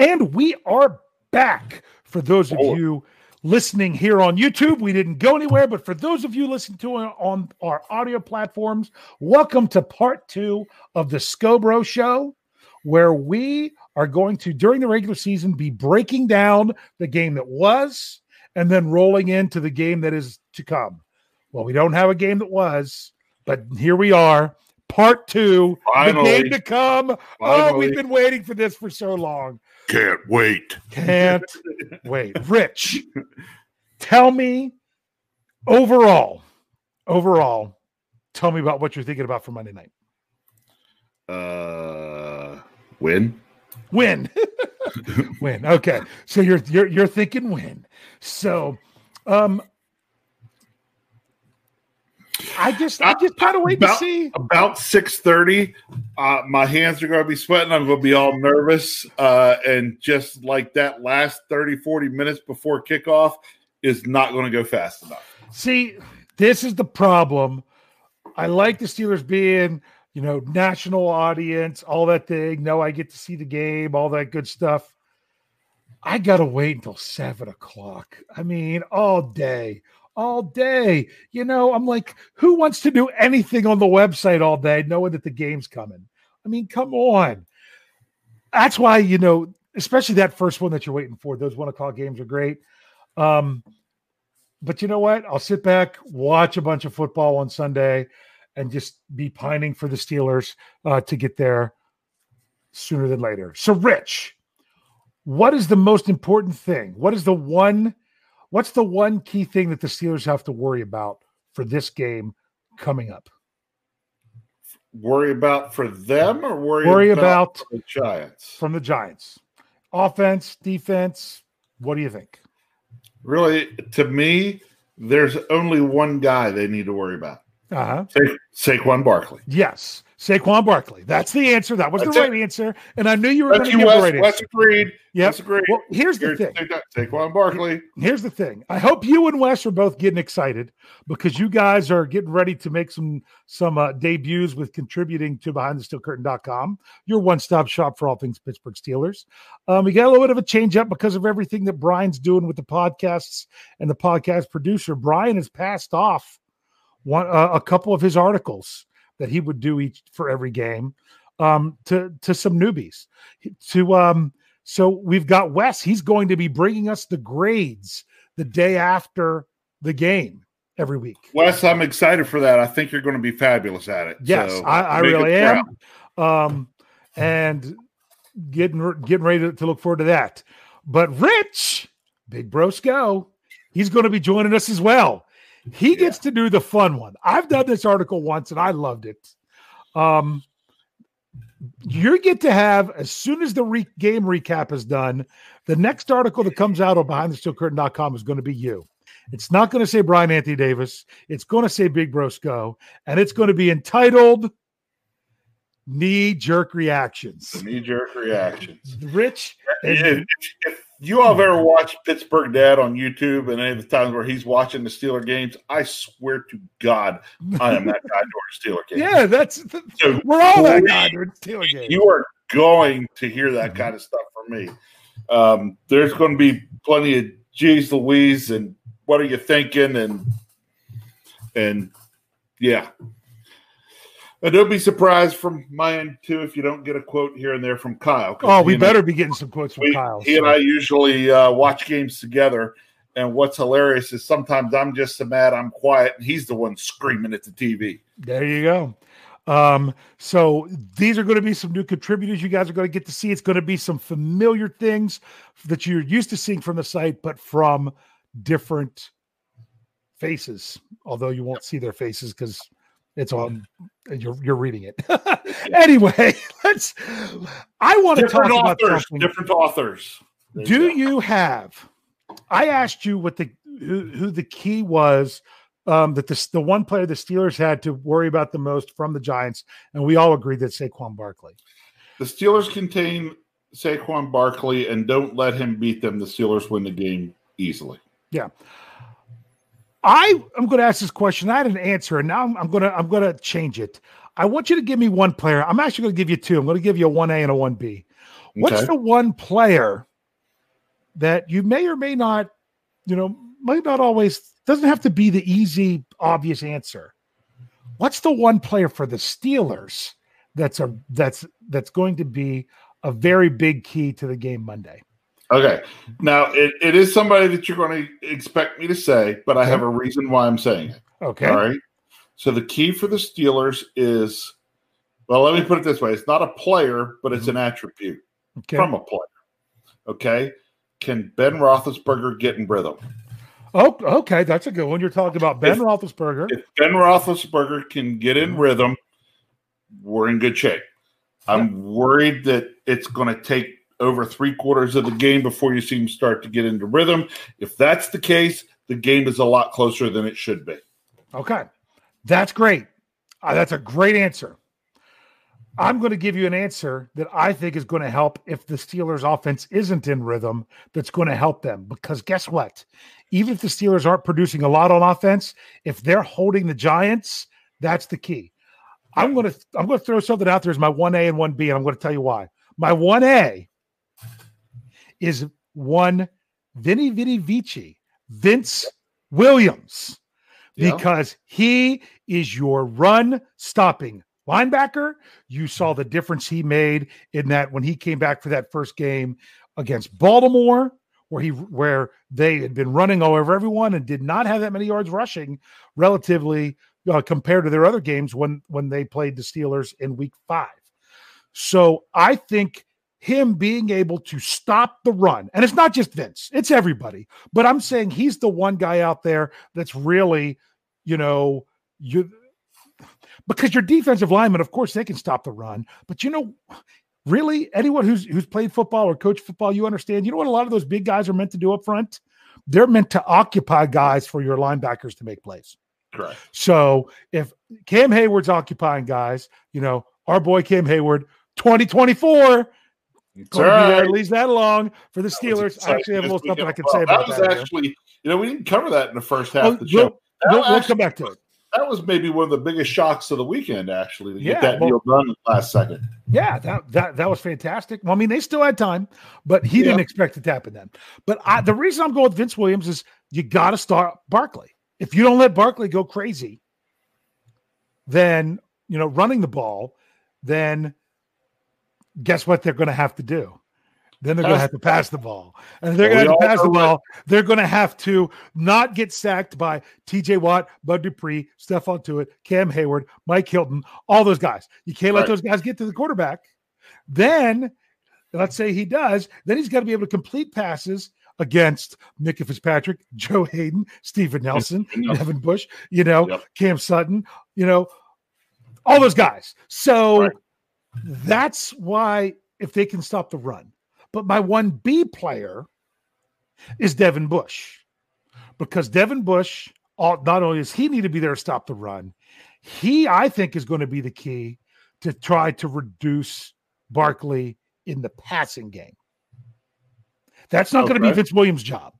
And we are back. For those of Oh. you listening here on YouTube, we didn't go anywhere, but for those of you listening to it on our audio platforms, welcome to part two of the Scobro Show, where we are going to, during the regular season, be breaking down the game that was and then rolling into the game that is to come. Well, we don't have a game that was, but here we are, part two, the Finally. game to come. Oh, we've been waiting for this for so long. Can't wait. Can't wait. Rich, tell me overall, overall, tell me about what you're thinking about for Monday night. Uh, win. Win. win. Okay. So you're you're you're thinking win. So um I just I just kind of wait to see. About six thirty, uh, my hands are going to be sweating. I'm going to be all nervous, uh, and just like that last 30, 40 minutes before kickoff is not going to go fast enough. See, this is the problem. I like the Steelers being, you know, national audience, all that thing. No, I get to see the game, all that good stuff. I gotta wait until seven o'clock. I mean, all day, all day. You know, I'm like, who wants to do anything on the website all day knowing that the game's coming? I mean, come on. That's why, you know, especially that first one that you're waiting for, those one o'clock games are great. Um, but you know what? I'll sit back, watch a bunch of football on Sunday, and just be pining for the Steelers uh, to get there sooner than later. So, Rich, what is the most important thing? What is the one? What's the one key thing that the Steelers have to worry about for this game coming up? Worry about for them or worry, Worry about the Giants? from the Giants, offense, defense. What do you think? Really, to me, there's only one guy they need to worry about. Uh huh. Sa- Saquon Barkley. Yes, Saquon Barkley. That's the answer. That was That's the it. right answer, and I knew you were going to give the right Wes answer. agreed. Yep. Wes agreed. Well, here's the thing. Saquon Barkley. Here's the thing. I hope you and Wes are both getting excited because you guys are getting ready to make some some uh, debuts with contributing to BehindTheSteelCurtain.com, your one-stop shop for all things Pittsburgh Steelers. Um, we got a little bit of a change up because of everything that Brian's doing with the podcasts and the podcast producer. Brian has passed off one uh, a couple of his articles that he would do each for every game um, to to some newbies to um, so we've got Wes. He's going to be bringing us the grades the day after the game every week. Wes, I'm excited for that. I think you're going to be fabulous at it. Yes, So, I, I really am. Um, and getting getting ready to, to look forward to that. But Rich, Big Brosco, he's going to be joining us as well. He gets to do the fun one. I've done this article once and I loved it. Um, you get to have as soon as the re- game recap is done, the next article that comes out on behindthesteelcurtain.com is going to be you. It's not going to say Brian Anthony Davis. It's going to say Big Brosco, and it's going to be entitled Knee Jerk Reactions. Knee jerk reactions. Rich, If, if you all have ever watched Pittsburgh Dad on YouTube and any of the times where he's watching the Steeler games, I swear to God, I am that guy during Steeler games. yeah, that's So we're all that guy during Steeler game. You are going to hear that kind of stuff from me. Um, there's going to be plenty of geez Louise and what are you thinking and and yeah. And don't be surprised from my end too if you don't get a quote here and there from Kyle. Oh, we better be getting some quotes from we, Kyle. he and I usually uh, watch games together. And what's hilarious is sometimes I'm just so mad I'm quiet, and he's the one screaming at the TV. There you go. Um, so these are going to be some new contributors you guys are going to get to see. It's going to be some familiar things that you're used to seeing from the site, but from different faces. Although you won't see their faces because it's on you're you're reading it. anyway, let's I want to talk Different about authors. something. Different authors. There Do go. you have? I asked you what the who, who the key was um, that this the one player the Steelers had to worry about the most from the Giants, and we all agreed that Saquon Barkley. The Steelers contain Saquon Barkley and don't let him beat them. The Steelers win the game easily. I am going to ask this question. I had an answer, and now I'm, I'm going to I'm going to change it. I want you to give me one player. I'm actually going to give you two. I'm going to give you a one A and a one B. What's Okay. the one player that you may or may not, you know, might not always doesn't have to be the easy, obvious answer. What's the one player for the Steelers that's a that's that's going to be a very big key to the game Monday? Okay. Now it, it is somebody that you're going to expect me to say, but I have a reason why I'm saying it. Okay. All right. So the key for the Steelers is well, let me put it this way. It's not a player, but it's an mm-hmm. attribute Okay. from a player. Okay. Can Ben Roethlisberger get in rhythm? oh, okay. That's a good one. You're talking about Ben If- Roethlisberger. If Ben Roethlisberger can get in mm-hmm. rhythm, we're in good shape. I'm worried that it's going to take over three quarters of the game before you see him start to get into rhythm. If that's the case, the game is a lot closer than it should be. Okay. That's great. Uh, that's a great answer. I'm going to give you an answer that I think is going to help if the Steelers offense isn't in rhythm, that's going to help them. Because guess what? Even if the Steelers aren't producing a lot on offense, if they're holding the Giants, that's the key. I'm going to I'm going to throw something out there as my 1A and 1B, and I'm going to tell you why. My 1A is one Vinny Vinny Vici, Vince Williams Yeah. because he is your run stopping linebacker. You saw the difference he made in that when he came back for that first game against Baltimore, where he where they had been running all over everyone and did not have that many yards rushing relatively uh, compared to their other games when when they played the Steelers in Week Five. So I think him being able to stop the run, and it's not just Vince, it's everybody. But I'm saying he's the one guy out there that's really, you know, you because your defensive linemen, of course, they can stop the run. But you know, really, anyone who's who's played football or coached football, you understand. You know what a lot of those big guys are meant to do up front? They're meant to occupy guys for your linebackers to make plays. Correct. So if Cam Hayward's occupying guys, you know, our boy Cam Hayward, 2024, right. at least that long for the Steelers. I actually have a little something I can say about that. that. was here. actually, you know, we didn't cover that in the first half Oh, of the we'll- show. We'll, we'll actually- come back to it. that was maybe one of the biggest shocks of the weekend, actually, to Yeah, get that well- deal done last second. Yeah, that that that was fantastic. Well, I mean, they still had time, but he didn't expect it to happen then. But I, the reason I'm going with Vince Williams is you got to start Barkley. If you don't let Barkley go crazy, then you know running the ball, then guess what they're going to have to do? Then they're going to have to pass the ball, and they're going to have to pass the ball. They're going to have to not get sacked by T.J. Watt, Bud Dupree, Stephon Tuitt, Cam Hayward, Mike Hilton, all those guys. You can't let Right. those guys get to the quarterback. Then, let's say he does, then he's got to be able to complete passes against Minkah Fitzpatrick, Joe Haden, Steven Nelson, Yep. Devin Bush, you know, Yep. Cam Sutton, you know, all those guys. So Right. That's why if they can stop the run. But my 1B player is Devin Bush because Devin Bush, not only does he need to be there to stop the run, he, I think, is going to be the key to try to reduce Barkley in the passing game. That's not going to be Vince Williams' job.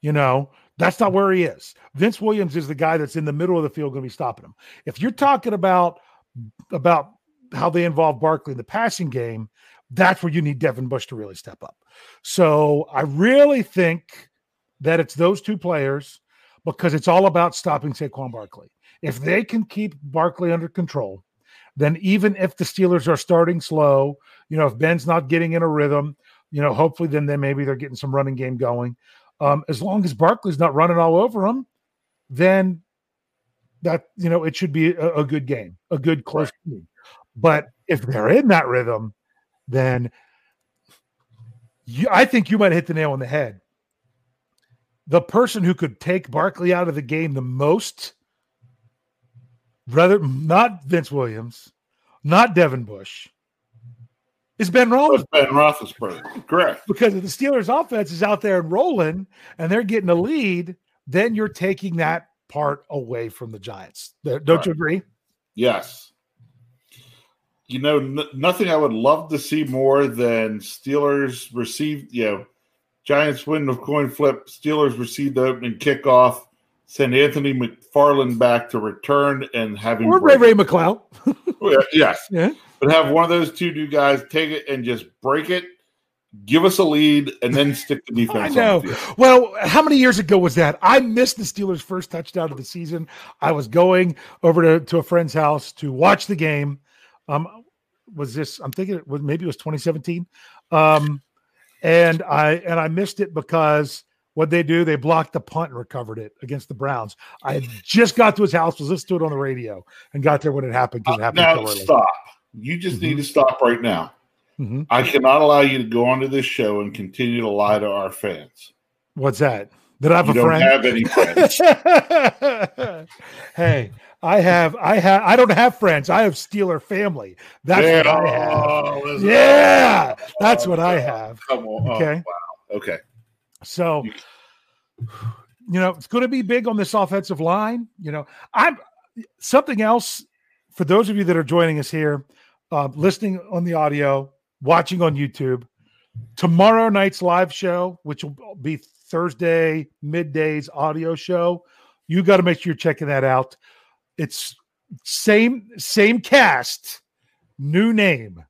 You know, that's not where he is. Vince Williams is the guy that's in the middle of the field going to be stopping him. If you're talking about about how they involve Barkley in the passing game, that's where you need Devin Bush to really step up. So I really think that it's those two players because it's all about stopping Saquon Barkley. If they can keep Barkley under control, then even if the Steelers are starting slow, you know, if Ben's not getting in a rhythm, you know, hopefully then they maybe they're getting some running game going. Um, as long as Barkley's not running all over them, then that you know it should be a, a good game, a good close game. But if they're in that rhythm, then you, I think you might hit the nail on the head. The person who could take Barkley out of the game the most, rather not Vince Williams, not Devin Bush, is Ben Roethlisberger. Ben Roethlisberger. Correct. Because if the Steelers' offense is out there and rolling, and they're getting a lead, then you're taking that part away from the Giants. Don't you agree? Yes. You know, n- nothing I would love to see more than Steelers receive, you know, Giants win the coin flip, Steelers receive the opening kickoff, send Anthony McFarland back to return and have him Or Ray-Ray McCloud. Yes. Yeah. But have one of those two new guys take it and just break it give us a lead and then stick the defense. I know. Well, how many years ago was that? I missed the Steelers' first touchdown of the season. I was going over to, to a friend's house to watch the game. Um, was this? I'm thinking it was maybe it was 2017. Um, and I and I missed it because what they do, they blocked the punt and recovered it against the Browns. I just got to his house, was listening to it on the radio, and got there when it happened it happened. Uh, now stop. You just mm-hmm. need to stop right now. Mm-hmm. I cannot allow you to go onto this show and continue to lie to our fans. What's that? Did I have you a friend? Have any friends? hey, I have, I have, I don't have friends. I have Steeler family. That's yeah. what I have. Oh, yeah, that's oh, what I have. Come on. Oh, okay. wow. Okay. So, you know, it's going to be big on this offensive line. You know, I'm something else for those of you that are joining us here, uh, listening on the audio, watching on YouTube. Tomorrow night's live show, which will be Thursday middays audio show, you got to make sure you're checking that out. It's same same cast, new name,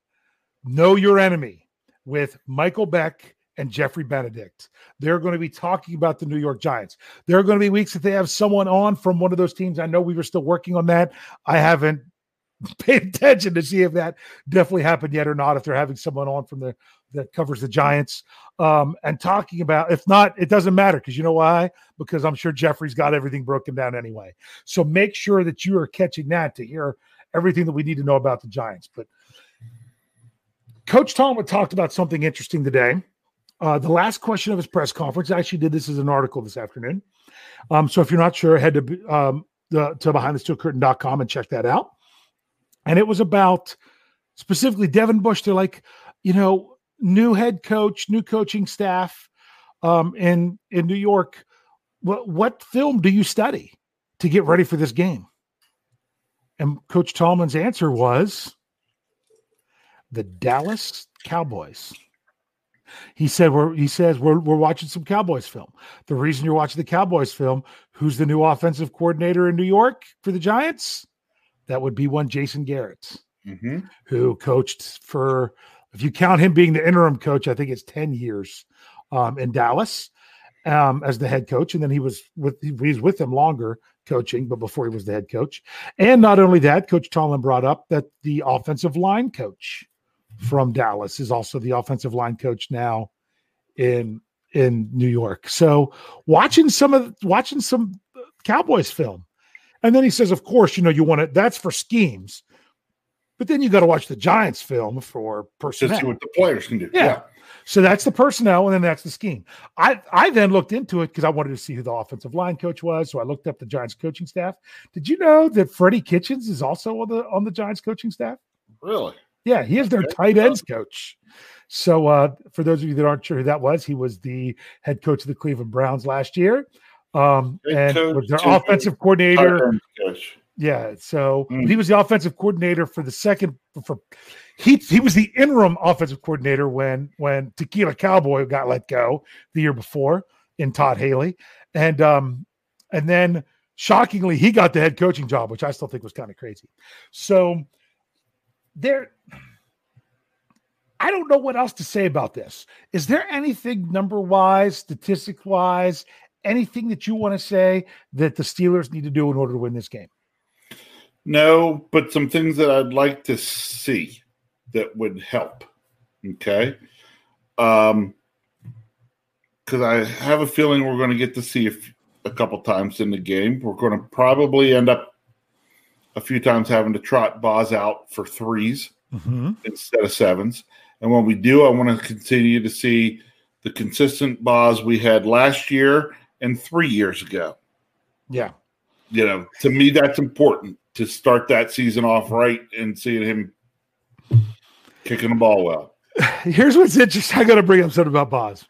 know your enemy with Michael Beck and Jeffrey Benedict. They're going to be talking about the New York Giants. There are going to be weeks that they have someone on from one of those teams. I know we were still working on that. I haven't paid attention to see if that definitely happened yet or not. If they're having someone on from the that covers the Giants um, and talking about, if not, it doesn't matter because you know why? Because I'm sure Jeffrey's got everything broken down anyway. So make sure that you are catching that to hear everything that we need to know about the Giants. But Coach Tomlin talked about something interesting today. Uh, the last question of his press conference, I actually did this as an article this afternoon. Um, so if you're not sure, head to um, the, to behindthesteelcurtain.com and check that out. And it was about specifically Devin Bush. They're like, you know, new head coach, new coaching staff um, in in New York. What what film do you study to get ready for this game? And Coach Tomlin's answer was the Dallas Cowboys. He said we're he says we're we're watching some Cowboys film. The reason you're watching the Cowboys film, who's the new offensive coordinator in New York for the Giants? That would be one Jason Garrett, mm-hmm. who coached for if you count him being the interim coach, I think it's 10 years um, in Dallas um, as the head coach. And then he was with he was with them longer coaching, but before he was the head coach. And not only that, Coach Tomlin brought up that the offensive line coach from Dallas is also the offensive line coach now in in New York. So watching some of watching some Cowboys film. And then he says, of course, you know, you want it that's for schemes. But then you got to watch the Giants film for personnel. To see what the players can do. Yeah. yeah. So that's the personnel, and then that's the scheme. I I then looked into it because I wanted to see who the offensive line coach was. So I looked up the Giants coaching staff. Did you know that Freddie Kitchens is also on the on the Giants coaching staff? Really? Yeah, he is their tight ends coach. So, uh, for those of you that aren't sure who that was, he was the head coach of the Cleveland Browns last year, um, and was their offensive coordinator. Yeah, so mm. he was the offensive coordinator for the second. For he he was the interim offensive coordinator when when Tequila Cowboy got let go the year before in Todd Haley, and um, and then shockingly he got the head coaching job, which I still think was kind of crazy. So there I don't know what else to say about this. Is there anything number wise, statistic wise, anything that you want to say that the Steelers need to do in order to win this game? No, but some things that I'd like to see that would help. Okay. Um, because I have a feeling we're going to get to see a, f- a couple times in the game. We're going to probably end up a few times having to trot Boz out for 3s mm-hmm. instead of sevens. And when we do, I want to continue to see the consistent Boz we had last year and three years ago. Yeah. You know, to me, that's important to start that season off right and seeing him kicking the ball well. Here's what's interesting. I got to bring up something about Boz.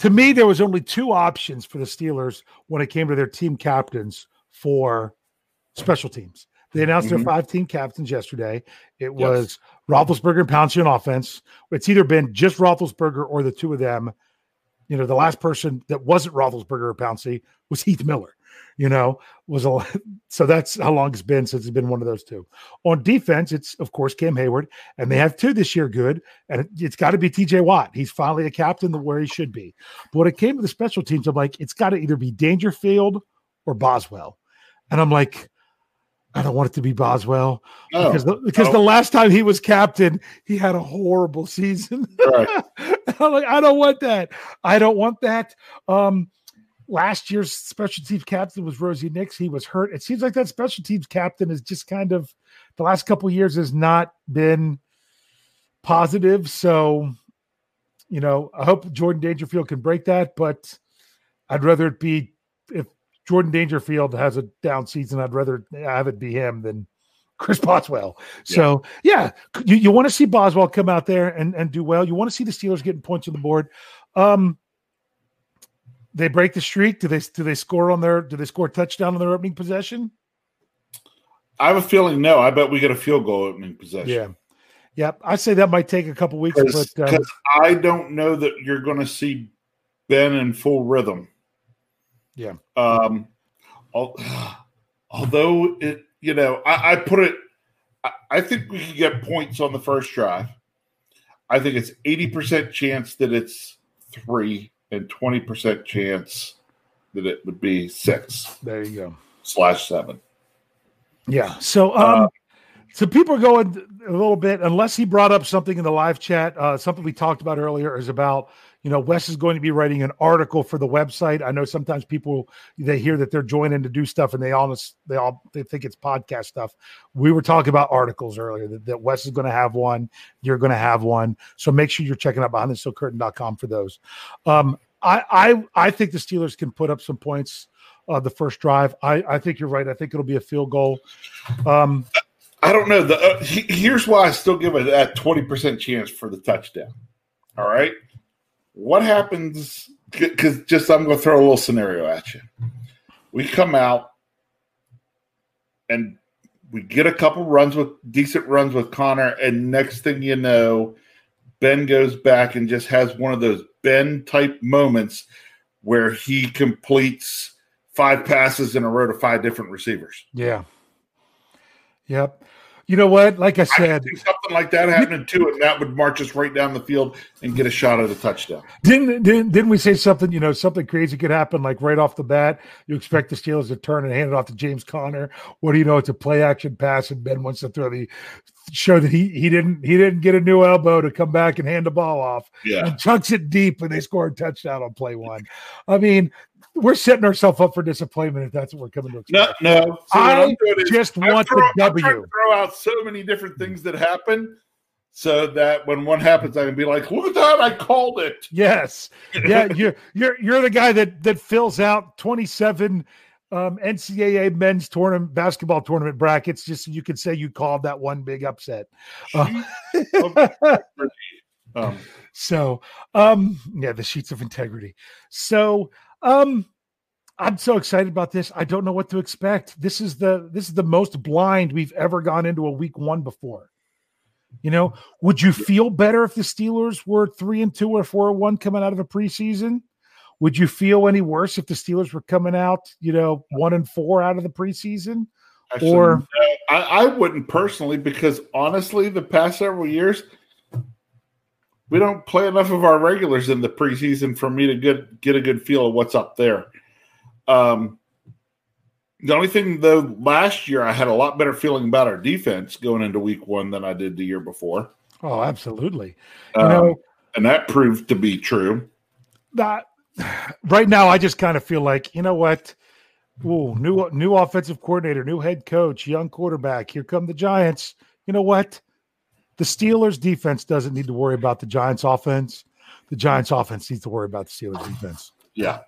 To me, there was only two options for the Steelers when it came to their team captains for special teams. They announced mm-hmm. their five team captains yesterday. It was Roethlisberger and Pouncey on offense. It's either been just Roethlisberger or the two of them. You know, the last person that wasn't Roethlisberger or Pouncey was Heath Miller. You know, was a so that's how long it's been since it's been one of those two. On defense, it's of course Cam Hayward, and they have two this year. Good, and it, has got to be T.J. Watt. He's finally a captain where he should be. But when it came to the special teams, I'm like, it's got to either be Dangerfield or Boswell, and I'm like, I don't want it to be Boswell no, because the, because no. the last time he was captain, he had a horrible season. Right. I'm like, I don't want that. I don't want that. Um, last year's special teams captain was Rosie Nix. He was hurt. It seems like that special teams captain is just kind of the last couple years has not been positive. So, you know, I hope Jordan Dangerfield can break that, but I'd rather it be if Jordan Dangerfield has a down season, I'd rather have it be him than Chris Boswell. Yeah. So yeah, you, you want to see Boswell come out there and, and do well. You want to see the Steelers getting points on the board. Um, they break the streak. Do they do they score on their do they score touchdown on their opening possession? I have a feeling no. I bet we get a field goal opening possession. Yeah. Yep. I say that might take a couple weeks, Cause, but um, I don't know that you're going to see Ben in full rhythm. Yeah. Um, although it, you know, I, I put it, I, I think we can get points on the first drive. I think it's 80% chance that it's three and 20% chance that it would be six. There you go. Slash seven. Yeah. So, um, uh, so people are going a little bit, unless he brought up something in the live chat, uh, something we talked about earlier is about you know wes is going to be writing an article for the website. I know sometimes people they hear that they're joining to do stuff and they all they all they think it's podcast stuff. We were talking about articles earlier that, that wes is going to have one you're going to have one. So make sure you're checking out behind the steel curtain.com for those. Um i i i think the steelers can put up some points uh the first drive. I i think you're right. I think it'll be a field goal. Um I don't know. The, uh, he, here's why I still give it that 20% chance for the touchdown. All right what happens? Because just I'm going to throw a little scenario at you. We come out and we get a couple runs with decent runs with Conner, and next thing you know, Ben goes back and just has one of those Ben type moments where he completes five passes in a row to five different receivers. Yeah. Yep. You know what? Like I said, I something like that happening too, and that would march us right down the field and get a shot at a touchdown. Didn't didn't, didn't we say something? You know, something crazy could happen like right off the bat. You expect the Steelers to turn and hand it off to James Conner. What do you know? It's a play action pass, and Ben wants to throw the show that he he didn't he didn't get a new elbow to come back and hand the ball off. Yeah, and chucks it deep, and they score a touchdown on play one. I mean, we're setting ourselves up for disappointment if that's what we're coming to expect. No, no. I just want throw, the W. throw out so many different things that happen so that when one happens, I can be like, "Look at that! I called it." Yes, yeah. You're you're you're the guy that that fills out 27 um, NCAA men's tournament basketball tournament brackets just so you could say you called that one big upset. Uh, um, so, um, yeah, the sheets of integrity. So, um, I'm so excited about this. I don't know what to expect. This is the this is the most blind we've ever gone into a week one before. You know, would you feel better if the Steelers were three and two or four and one coming out of a preseason? Would you feel any worse if the Steelers were coming out, you know, one and four out of the preseason? Actually, or I, I wouldn't personally, because honestly, the past several years, we don't play enough of our regulars in the preseason for me to get get a good feel of what's up there. Um, the only thing though, last year I had a lot better feeling about our defense going into week one than I did the year before. Oh, absolutely. You um, know, and that proved to be true. That right now, I just kind of feel like you know what. Ooh, new new offensive coordinator, new head coach, young quarterback. Here come the Giants. You know what? The Steelers defense doesn't need to worry about the Giants offense. The Giants offense needs to worry about the Steelers defense. Yeah.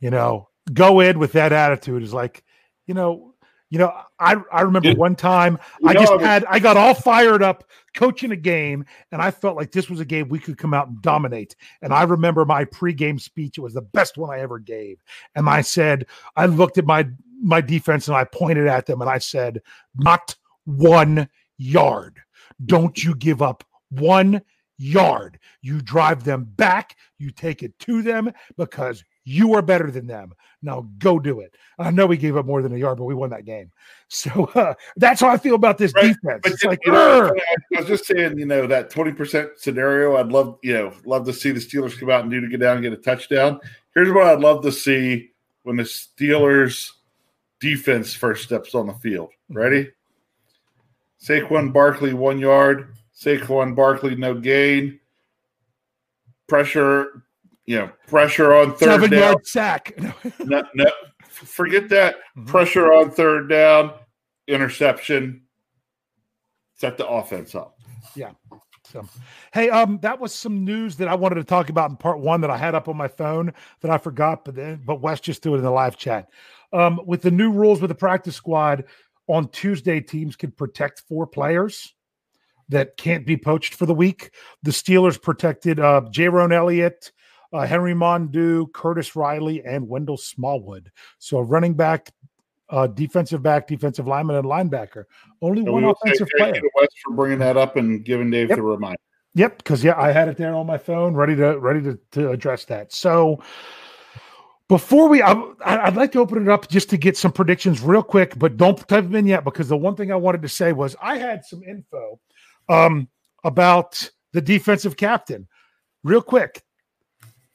You know, go in with that attitude is like, you know, you know, I I remember one time I just had I got all fired up coaching a game, and I felt like this was a game we could come out and dominate. And I remember my pregame speech; it was the best one I ever gave. And I said, I looked at my my defense and I pointed at them and I said, "Not one yard." Don't you give up one yard. You drive them back, you take it to them because You are better than them. Now go do it. I know we gave up more than a yard, but we won that game. So uh, that's how I feel about this right. defense. But it's like, know, I was just saying, you know, that 20% scenario, I'd love, you know, love to see the Steelers come out and do to get down and get a touchdown. Here's what I'd love to see when the Steelers defense first steps on the field. Mm-hmm. Ready? Saquon Barkley, one yard. Saquon Barkley, no gain. Pressure, you know, pressure on third Seven down. yard sack. no, no, forget that. Mm-hmm. Pressure on third down, interception. Set the offense up. Yeah. So, hey, um, that was some news that I wanted to talk about in part one that I had up on my phone that I forgot, but then, but Wes just threw it in the live chat. Um, with the new rules with the practice squad on Tuesday, teams can protect four players that can't be poached for the week. The Steelers protected uh, Jayrone Elliott, uh, Henry Mondeaux, Curtis Riley, and Wendell Smallwood. So running back, uh, defensive back, defensive lineman, and linebacker. Only so one offensive player. Wes for bringing that up and giving Dave yep. the reminder. Yep, because yeah, I had it there on my phone, ready to ready to, to address that. So before we, I, would like to open it up just to get some predictions real quick, but don't type them in yet because the one thing I wanted to say was I had some info um, about the defensive captain. Real quick,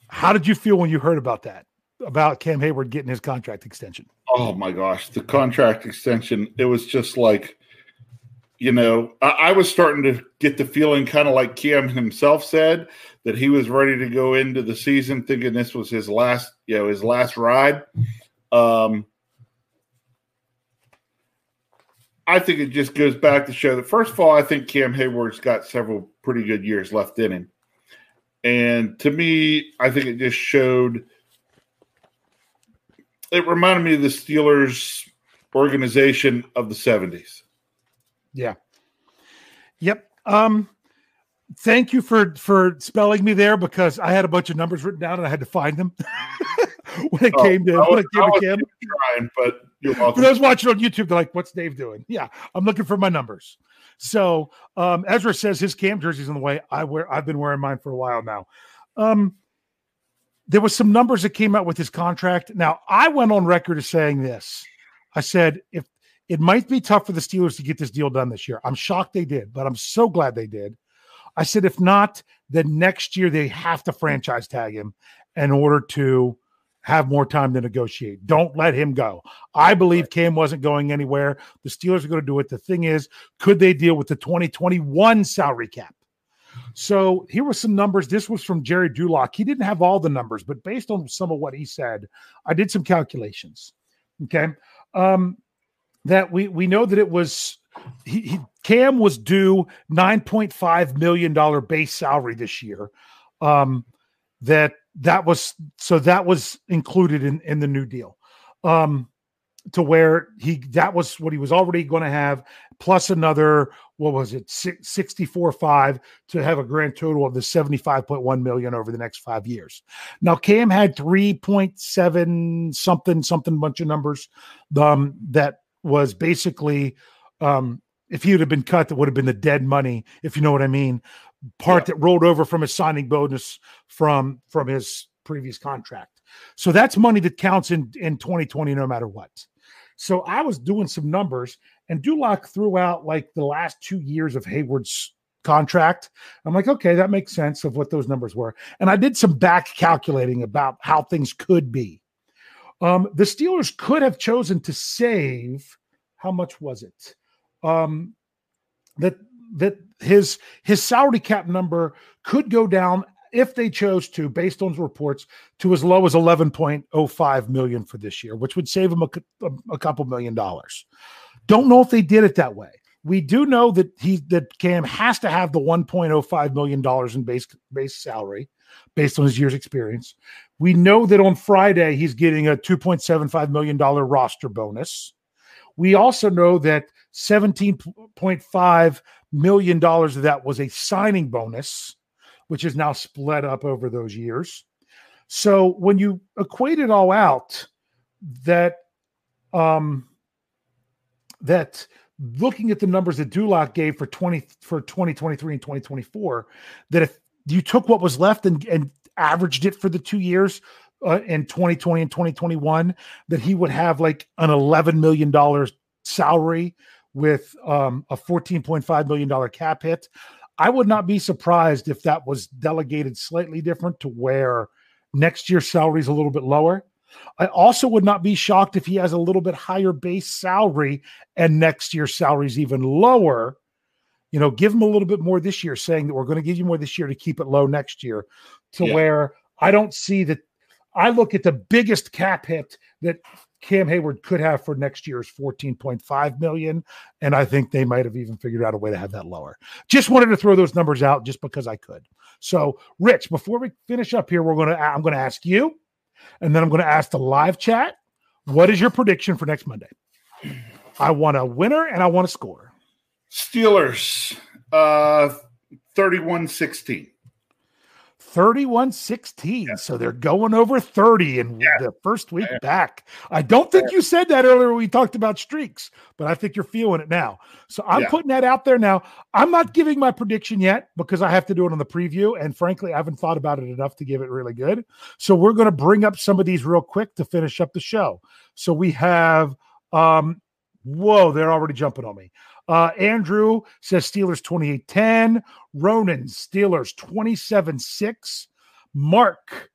how did you feel when you heard about that? About Cam Hayward getting his contract extension? Oh my gosh, the contract extension! It was just like, you know, I, I was starting to get the feeling, kind of like Cam himself said, that he was ready to go into the season thinking this was his last, you know, his last ride. Um, I think it just goes back to show that first of all, I think Cam Hayward's got several pretty good years left in him. And to me, I think it just showed it reminded me of the Steelers organization of the 70s. Yeah. Yep. Um thank you for for spelling me there because I had a bunch of numbers written down and I had to find them when it oh, came to was, when it came to Cam. Trying, but you're welcome. For those watching on YouTube, they're like, "What's Dave doing?" Yeah, I'm looking for my numbers. So um, Ezra says his Cam jersey's on the way. I wear. I've been wearing mine for a while now. Um, there was some numbers that came out with his contract. Now I went on record as saying this. I said if it might be tough for the Steelers to get this deal done this year. I'm shocked they did, but I'm so glad they did. I said if not, then next year they have to franchise tag him in order to have more time to negotiate. Don't let him go. I believe. Cam wasn't going anywhere. The Steelers are going to do it. The thing is, could they deal with the 2021 salary cap? So here were some numbers. This was from Gerry Dulac. He didn't have all the numbers, but based on some of what he said, I did some calculations. Okay. Um, that we we know that it was he, he Cam was due $9.5 million base salary this year. Um, that that was so that was included in in the new deal um to where he that was what he was already going to have plus another what was it 64 5 to have a grand total of the 75.1 million over the next five years now cam had 3.7 something something bunch of numbers um that was basically um if he would have been cut that would have been the dead money if you know what i mean part yeah. that rolled over from his signing bonus from from his previous contract. So that's money that counts in in 2020 no matter what. So I was doing some numbers and Dulac threw out like the last 2 years of Hayward's contract. I'm like, okay, that makes sense of what those numbers were. And I did some back calculating about how things could be. Um, the Steelers could have chosen to save how much was it? Um, that that his his salary cap number could go down if they chose to, based on reports, to as low as 11.05 million for this year, which would save a, a, a, couple million dollars. Don't know if they did it that way. We do know that he that Cam has to have the 1.05 million dollars in base base salary based on his year's experience. We know that on Friday he's getting a 2.75 million dollar roster bonus. We also know that 17.5 million dollars of that was a signing bonus, which is now split up over those years. So when you equate it all out, that um that looking at the numbers that Dulac gave for 20 for 2023 and 2024, that if you took what was left and, and averaged it for the two years, uh, in 2020 and 2021 that he would have like an 11 million dollars salary with um, a 14.5 million dollar cap hit. I would not be surprised if that was delegated slightly different to where next year's salary is a little bit lower. I also would not be shocked if he has a little bit higher base salary and next year's salary is even lower. You know, give them a little bit more this year, saying that we're going to give you more this year to keep it low next year, to yeah. where I don't see that. I look at the biggest cap hit that Cam Hayward could have for next year is 14.5 million. And I think they might have even figured out a way to have that lower. Just wanted to throw those numbers out just because I could. So, Rich, before we finish up here, we're going to I'm going to ask you, and then I'm going to ask the live chat. What is your prediction for next Monday? I want a winner and I want a score. Steelers, uh 31 16. 31 16. Yeah. So they're going over 30 in yeah. the first week yeah. back. I don't think you said that earlier when we talked about streaks, but I think you're feeling it now. So I'm putting that out there now. I'm not giving my prediction yet because I have to do it on the preview. And frankly, I haven't thought about it enough to give it really good. So we're going to bring up some of these real quick to finish up the show. So we have, um, whoa, they're already jumping on me. Uh, Andrew says Steelers 28 10. Ronan, Steelers 27 6. Mark,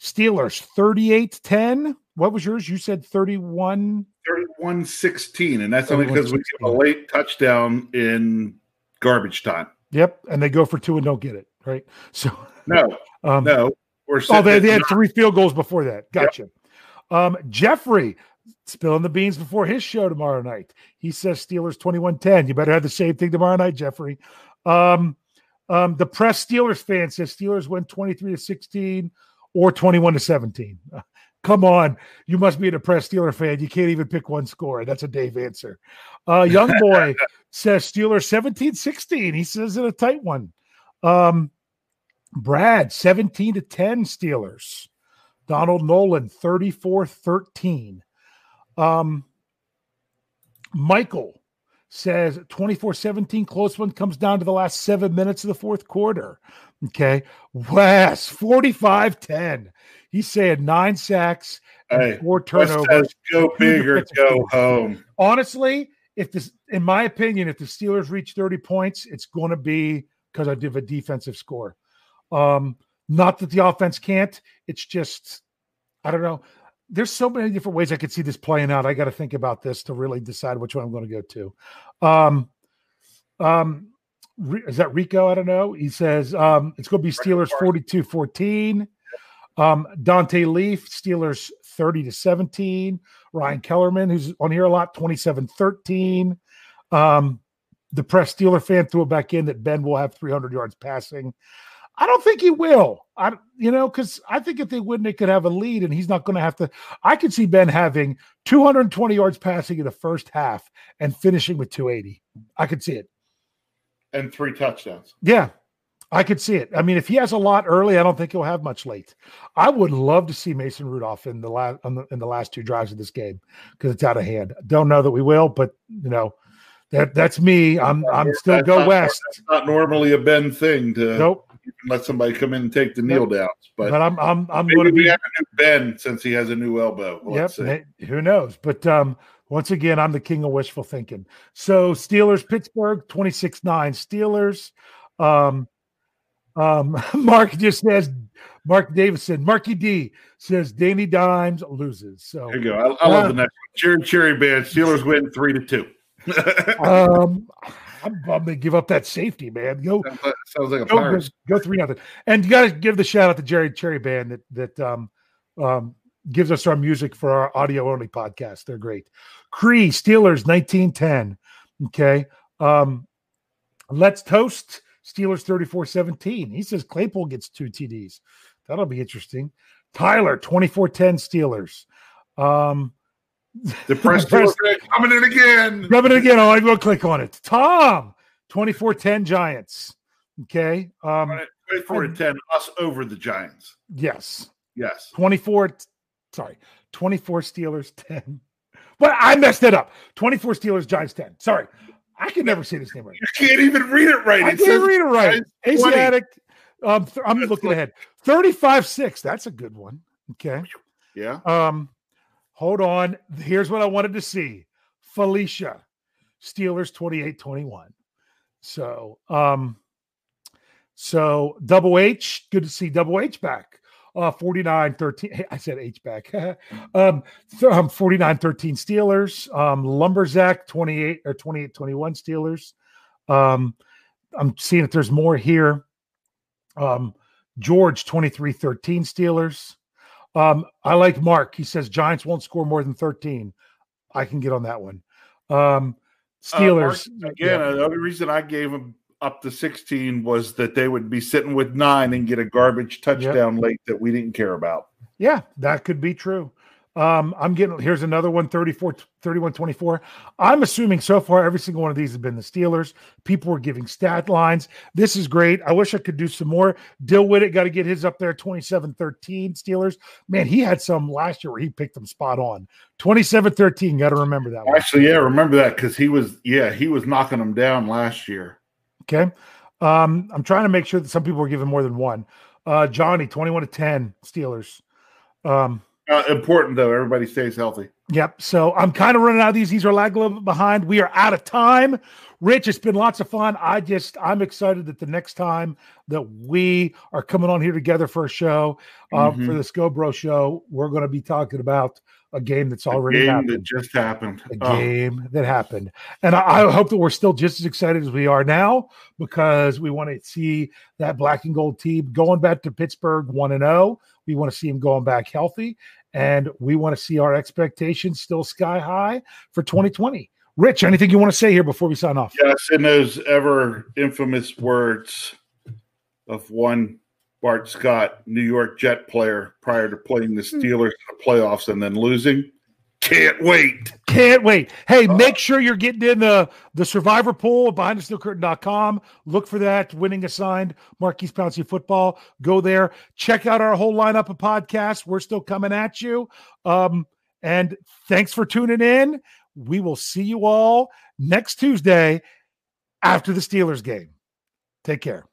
Steelers 38 10. What was yours? You said 31 31 16. And that's only because we get a late touchdown in garbage time. Yep. And they go for two and don't get it. Right. So, no, um, no. We're oh, they, they had three field goals before that. Gotcha. Yep. Um, Jeffrey, spilling the beans before his show tomorrow night. He says Steelers 21-10. You better have the same thing tomorrow night, Jeffrey. Um, um, the press Steelers fan says Steelers win 23 to 16 or 21 to 17. Uh, come on. You must be a depressed Steeler fan. You can't even pick one score. That's a Dave answer. Uh, young boy says Steelers 17 16. He says it a tight one. Um, Brad 17 to 10 Steelers. Donald Nolan 34 13. Um, Michael says 24 17, close one comes down to the last seven minutes of the fourth quarter. Okay. Wes, 45 10. He's saying nine sacks and hey, four turnovers. Go big or go home. Honestly, if this, in my opinion, if the Steelers reach 30 points, it's going to be because I did a defensive score. Um, not that the offense can't, it's just, I don't know there's so many different ways I could see this playing out. I got to think about this to really decide which one I'm going to go to. Um, um, is that Rico? I don't know. He says um, it's going to be Steelers 42 14. Um, Dante Leaf, Steelers 30 to 17. Ryan Kellerman, who's on here a lot, 27 13. Um, the press Steeler fan threw it back in that Ben will have 300 yards passing. I don't think he will. I you know because I think if they win, they could have a lead, and he's not going to have to. I could see Ben having 220 yards passing in the first half and finishing with 280. I could see it. And three touchdowns. Yeah, I could see it. I mean, if he has a lot early, I don't think he'll have much late. I would love to see Mason Rudolph in the last in the last two drives of this game because it's out of hand. Don't know that we will, but you know. That, that's me. I'm I'm still that's go not, west. That's not normally a Ben thing to nope let somebody come in and take the kneel downs. But, but I'm I'm I'm going to be have a new Ben since he has a new elbow. Let's yep. See. Who knows? But um, once again, I'm the king of wishful thinking. So Steelers, Pittsburgh, 26-9 Steelers. Um, um, Mark just says Mark Davison, Marky D says Danny Dimes loses. So there you go. I, I love uh, the next one. Cherry Cherry Band. Steelers win three to two. um I'm, I'm gonna give up that safety, man. Go sounds like a go, go, go three nothing. And you got to give the shout out to Jerry Cherry Band that that um, um, gives us our music for our audio only podcast. They're great. Cree Steelers 1910. Okay. Um, let's toast Steelers 34 17. He says Claypool gets two TDs. That'll be interesting. Tyler 24 10 Steelers. Um, the press coming in again. Coming in again. Oh, I will click on it. Tom, 24-10 Giants. Okay. Um 24 to 10, us over the Giants. Yes. Yes. 24, sorry, 24 Steelers, 10. But I messed it up. 24 Steelers, Giants, 10. Sorry. I can never say this name right. You can't even read it right. I it can't read it right. Asiatic. Um, th- I'm looking ahead. 35 6. That's a good one. Okay. Yeah. Um, hold on. Here's what I wanted to see. Felicia, Steelers 28-21. So um so double H, good to see double H back. Uh 49 13. I said H back. um, th- um 49 13 Steelers. Um Lumberzack 28 or 28 21 Steelers. Um I'm seeing if there's more here. Um George 23 13 Steelers. Um, I like Mark. He says Giants won't score more than 13. I can get on that one. Um, Steelers. Uh, Mark, again, yeah. the only reason I gave them up to 16 was that they would be sitting with nine and get a garbage touchdown yep. late that we didn't care about. Yeah, that could be true. Um, I'm getting here's another one 34 31 24. I'm assuming so far every single one of these has been the Steelers. People were giving stat lines. This is great. I wish I could do some more. Dill Whittick got to get his up there 27 13 Steelers. Man, he had some last year where he picked them spot on 27 13. Got to remember that one. Actually, yeah, remember that because he was, yeah, he was knocking them down last year. Okay. Um, I'm trying to make sure that some people are giving more than one. Uh, Johnny 21 to 10 Steelers. Um, uh, important though, everybody stays healthy. Yep. So I'm kind of running out of these. These are lagging a little bit behind. We are out of time. Rich, it's been lots of fun. I just I'm excited that the next time that we are coming on here together for a show, uh, mm-hmm. for the Scobro show, we're going to be talking about a game that's already game happened. That just happened. A oh. game that happened. And I, I, hope that we're still just as excited as we are now because we want to see that black and gold team going back to Pittsburgh 1 and 0. We want to see him going back healthy. And we want to see our expectations still sky high for 2020. Rich, anything you want to say here before we sign off? Yes, in those ever infamous words of one Bart Scott, New York Jet player, prior to playing the hmm. Steelers in the playoffs and then losing. Can't wait. Can't wait. Hey, uh, make sure you're getting in the, the survivor pool behind the curtain.com. Look for that winning assigned Maurkice Pouncey football. Go there. Check out our whole lineup of podcasts. We're still coming at you. Um, and thanks for tuning in. We will see you all next Tuesday after the Steelers game. Take care.